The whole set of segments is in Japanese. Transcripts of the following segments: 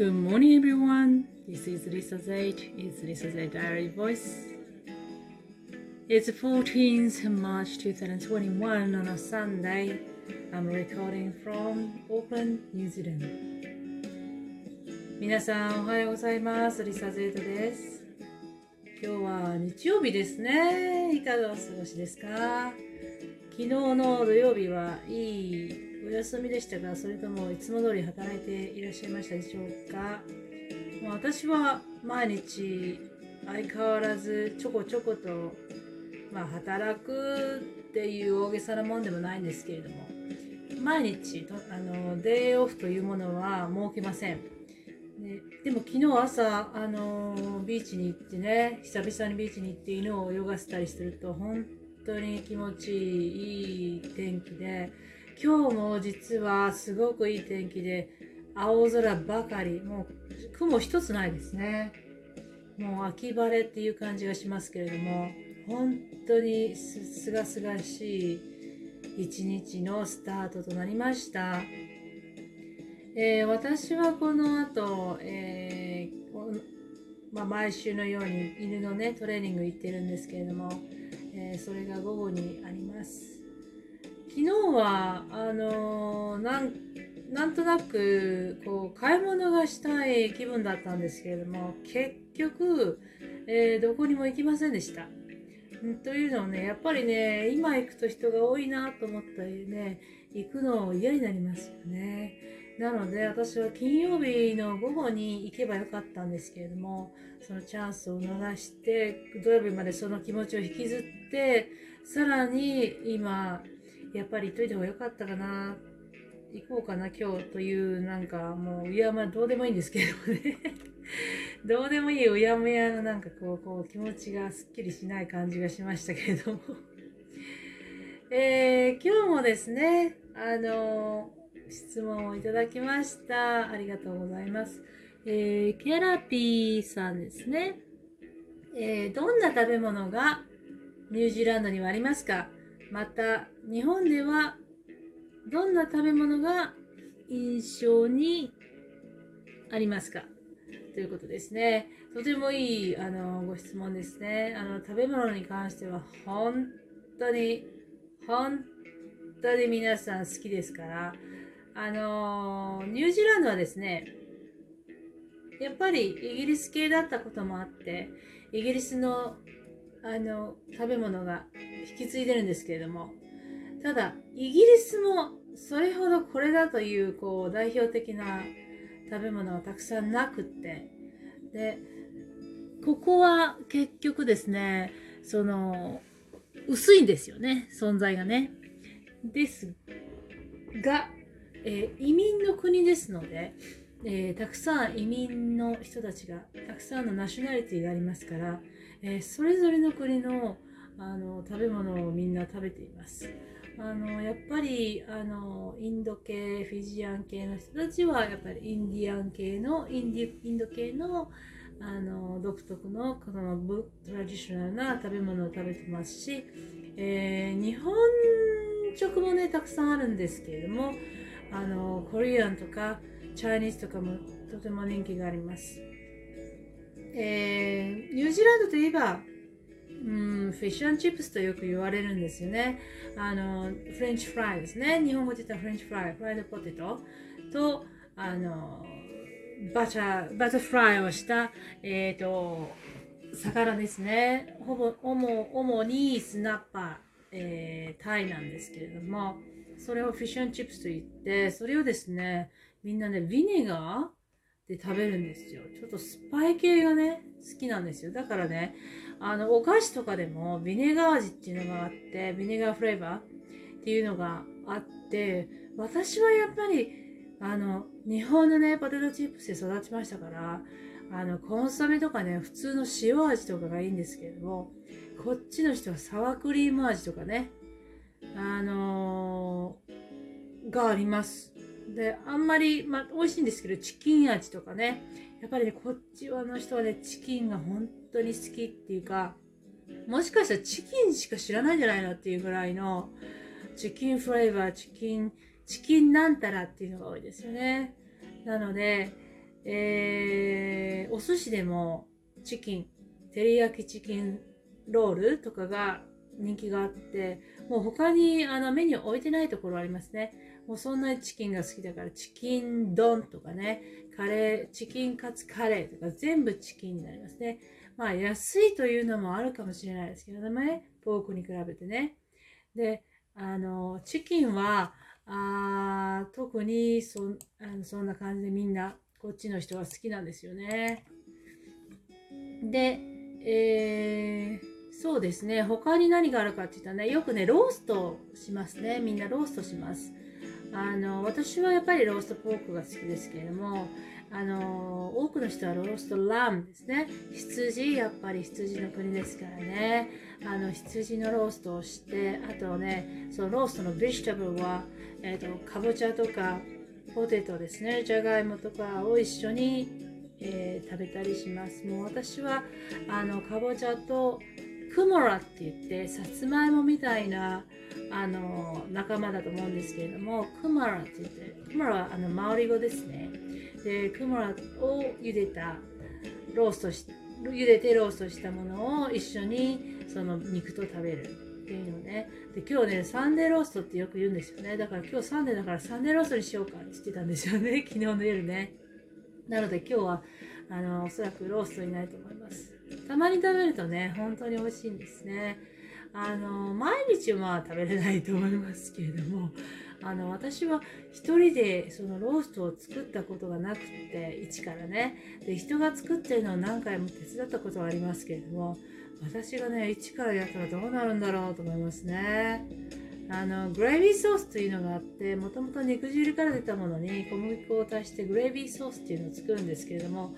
Good morning, everyone. This is Lisa Zate. It's Lisa Zate Diary Voice. It's 14th March 2021 on a Sunday. I'm recording from Auckland, New Zealand. 皆さんおはようございます。リサ・ゼートです。今日は日曜日ですね。いかがお過ごしですか昨日の土曜日はいいお休みでしたが、それともいつも通り働いていらっしゃいましたでしょうか？もう私は毎日相変わらずちょこちょこと、まあ、働くっていう大げさなもんでもないんですけれども、毎日とあのデイオフというものは設けません。ででも昨日朝、あのビーチに行ってね、久々にビーチに行って犬を泳がせたりすると、本当に気持ちいい天気で、今日も実はすごくいい天気で、青空ばかり、もう雲一つないですね。もう秋晴れっていう感じがしますけれども、本当にすがすがしい一日のスタートとなりました。えー私はこの後、えーこまあ、毎週のように犬のねトレーニング行ってるんですけれども、えーそれが午後にあります昨日はあのーなんなんとなくこう買い物がしたい気分だったんですけれども結局、えーどこにも行きませんでした。というのもねやっぱりね今行くと人が多いなと思ったりね行くの嫌になりますよね。なので私は金曜日の午後に行けばよかったんですけれどもそのチャンスを逃して土曜日までその気持ちを引きずってさらに今やっぱり行っといた方がよかったかな行こうかな今日というなんかもういやまあどうでもいいんですけどね どうでもいいうやむやのなんかこうこう気持ちがすっきりしない感じがしましたけれども えー今日もですねあの質問をいただきました。ありがとうございます。えー、ケラピーさんですね。えーどんな食べ物がニュージーランドにはありますか？また、日本ではどんな食べ物が印象にありますか？ということですね。とてもいいあのご質問ですね。あの食べ物に関しては本当に、本当に皆さん好きですから、あのニュージーランドはですね、やっぱりイギリス系だったこともあって、イギリスのあの食べ物が引き継いでるんですけれども、ただ、イギリスもそれほどこれだというこう代表的な食べ物はたくさんなくって、で、ここは結局ですね、その、薄いんですよね、存在がね。ですが、えー移民の国ですので、えーたくさん移民の人たちがたくさんのナショナリティがありますから、えーそれぞれの国のあの食べ物をみんな食べています。あのやっぱりあのインド系フィジアン系の人たちはやっぱりインディアン系のインディインド系のあの独特のこのブトラディショナルな食べ物を食べてますし、えー日本食もねたくさんあるんですけれどもあのコリアンとかチャイニーズとかもとても人気があります、えーニュージーランドといえばうん、フィッシュチップスとよく言われるんですよね。あの、フレンチフライですね。日本語で言ったらフレンチフライ、フライドポテトと、あの、バター、バターフライをした、えっ、と、魚ですね。ほぼ、主主にスナッパー、えータイなんですけれども、それをフィッシュチップスと言って、それをですね、みんなね、ビネガーで食べるんですよ。ちょっとスパイ系がね、好きなんですよ。だからね、あの、お菓子とかでもビネガー味っていうのがあって、ビネガーフレーバーっていうのがあって、私はやっぱり、あの、日本のね、ポテトチップスで育ちましたから、あの、コンソメとかね、普通の塩味とかがいいんですけれども、こっちの人はサワークリーム味とかね、あのーがあります。で、あんまり、まあ、美味しいんですけど、チキン味とかね、やっぱりね、こっちの人はね、チキンが本当に好きっていうか、もしかしたらチキンしか知らないんじゃないのっていうぐらいの、チキンフレーバー、チキン、チキンなんたらっていうのが多いですよね。なので、えー、お寿司でもチキン、照り焼きチキンロールとかが人気があって、もう他にあのメニュー置いてないところありますね。もうそんなチキンが好きだから、チキン丼とかね、カレー、チキンカツカレーとか全部チキンになりますね。まあ安いというのもあるかもしれないですけどね、ポークに比べてね。で、あの、チキンは、あ特にそあのそんな感じでみんなこっちの人が好きなんですよね。で、えー、そうですね。他に何があるかって言ったらね、よくね、ローストしますね。みんなローストします。あの、私はやっぱりローストポークが好きですけれども、あの、多くの人はローストラムですね。羊、やっぱり羊の国ですからね。あの、羊のローストをして、あとね、そのローストのベジタブルは、えっ、ー、と、かぼちゃとか、ポテトですね、じゃがいもとかを一緒に、えー、食べたりします。もう私は、あの、かぼちゃとクモラって言って、さつまいもみたいな、あの、仲間だと思うんですけれども、クモラって言って、クモラはあの、マオリ語ですね。で、クモラを茹でた、ローストし、茹でてローストしたものを一緒にその肉と食べる。っていうのね。で、今日ね、サンデーローストってよく言うんですよね。だから今日サンデーだからサンデーローストにしようかって言ってたんですよね。昨日の夜ね。なので今日は、あの、おそらくローストになると思います。たまに食べるとね、本当に美味しいんですね。あの、毎日は食べれないと思いますけれども、あの、私は一人でそのローストを作ったことがなくて、一からね。で、人が作ってるのを何回も手伝ったことはありますけれども、私がね、一からやったらどうなるんだろうと思いますね。あの、グレービーソースというのがあって、もともと肉汁から出たものに小麦粉を足してグレービーソースっていうのを作るんですけれども、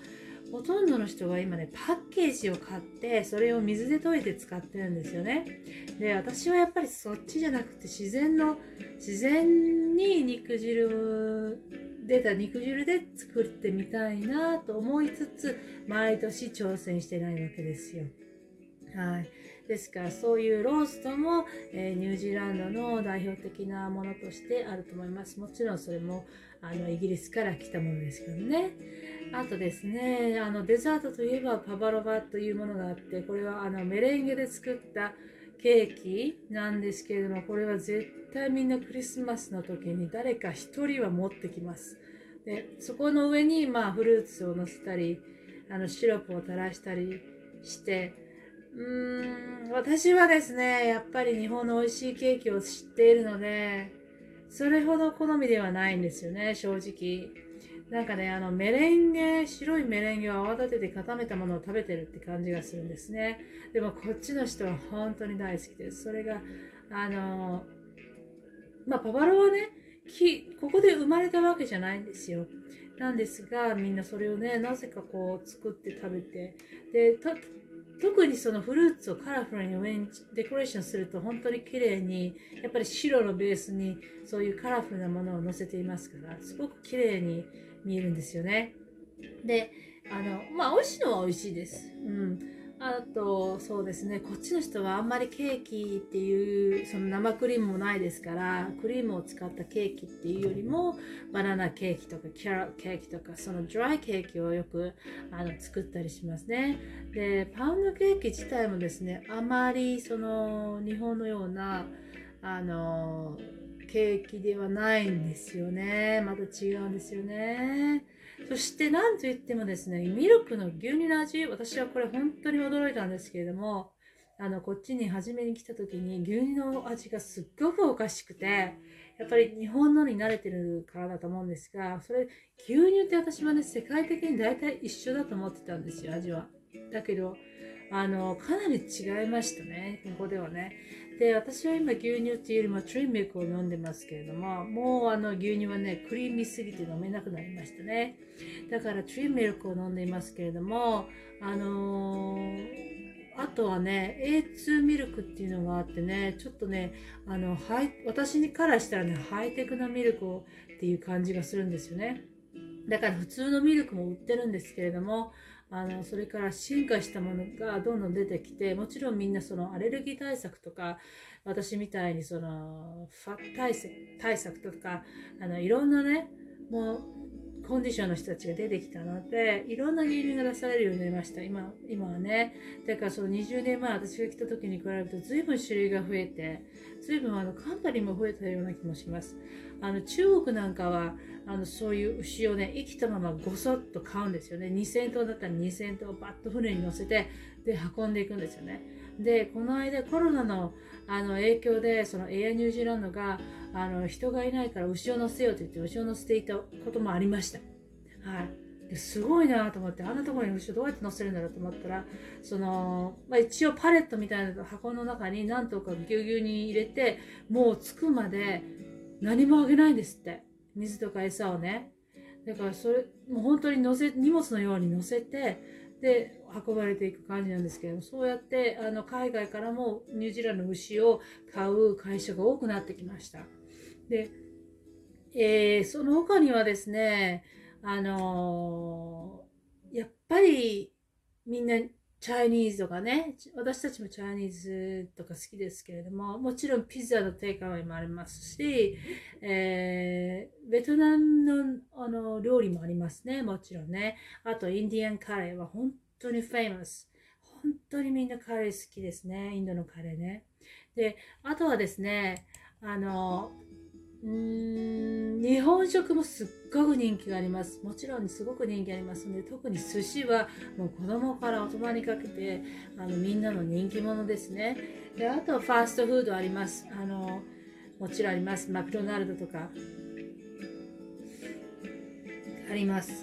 ほとんどの人が今ね、パッケージを買って、それを水で溶いて使ってるんですよね。で、私はやっぱりそっちじゃなくて、自然の、自然に肉汁、出た肉汁で作ってみたいなと思いつつ、毎年挑戦してないわけですよ。はい。ですからそういうローストも、えー、ニュージーランドの代表的なものとしてあると思います。もちろんそれもあのイギリスから来たものですけどね。あとですね、あのデザートといえばパバロバというものがあって、これはあのメレンゲで作ったケーキなんですけれども、これは絶対みんなクリスマスの時に誰か一人は持ってきます。で、そこの上にまあフルーツを乗せたり、あのシロップを垂らしたりして、うーん、私はですね、やっぱり日本の美味しいケーキを知っているので、それほど好みではないんですよね、正直。なんかね、あの、メレンゲ、白いメレンゲを泡立てて固めたものを食べてるって感じがするんですね。でも、こっちの人は本当に大好きです。それが、あの、まあ、パバロはね、木ここで生まれたわけじゃないんですよ。なんですが、みんなそれをね、なぜかこう作って食べて、で、特にそのフルーツをカラフルに上にデコレーションすると本当に綺麗に、やっぱり白のベースにそういうカラフルなものを乗せていますから、すごく綺麗に見えるんですよね。で、あの、まあ、美味しいのは美味しいです。うん。あと、そうですね、こっちの人はあんまりケーキっていう、その生クリームもないですから、クリームを使ったケーキっていうよりも、バナナケーキとかキャラケーキとか、そのドライケーキをよくあの作ったりしますね。で、パウンドケーキ自体もですね、あまりその日本のような、あの、ケーキではないんですよね。また違うんですよね。そしてなんといってもですね、ミルクの牛乳の味、私はこれ本当に驚いたんですけれども、あの、こっちに初めに来た時に牛乳の味がすっごくおかしくて、やっぱり日本のに慣れてるからだと思うんですが、それ、牛乳って私はね、世界的に大体一緒だと思ってたんですよ、味は。だけど、あの、かなり違いましたね、ここではね。で、私は今牛乳っていうよりもトリーミルクを飲んでますけれども、もうあの牛乳はね、クリーミーすぎて飲めなくなりましたね。だからトリーミルクを飲んでいますけれども、あのー、あとはね、A2 ミルクっていうのがあってね、ちょっとね、あの、ハイ、私からしたらね、ハイテクなミルクっていう感じがするんですよね。だから普通のミルクも売ってるんですけれども、あの、それから進化したものがどんどん出てきて、もちろんみんなそのアレルギー対策とか、私みたいにその、ファ対対策とか、あの、いろんなね、もう、コンディションの人たちが出てきたのでいろんな牛乳が出されるようになりました。今今はね。だからその20年前私が来た時に比べると随分種類が増えて随分あのカンパニーも増えたような気もします。あの中国なんかはあのそういう牛をね生きたままごそっと買うんですよね。2000頭だったら2000頭をバッと船に乗せてで運んでいくんですよね。でこの間コロナのあの影響でそのエアニュージーランドがあの人がいないから牛を乗せようと言って牛を乗せていたこともありました。はい、ですごいなと思ってあんなところに牛をどうやって乗せるんだろうと思ったらその、まあ、一応パレットみたいな箱の中に何とかぎゅうぎゅうに入れてもう着くまで何もあげないんですって水とか餌をねだからそれもう本当に乗せ荷物のように乗せてで運ばれていく感じなんですけどそうやってあの海外からもニュージーランドの牛を買う会社が多くなってきました。で、えー、その他にはですね、あのー、やっぱりみんな Chinese とかね、私たちも Chinese とか好きですけれども、もちろんピザの takeaway もありますし、えー、ベトナムのあの料理もありますね、もちろんね。あと、 Indian curry は本当に famous。本当にみんなカレー好きですね、インドのカレーね。で、あとはですね、あの、うーん日本食もすっごく人気があります。もちろんすごく人気ありますので、特に寿司はもう子供から大人にかけてあのみんなの人気者ですね。であとファーストフードあります。あのもちろんあります。マクドナルドとかあります。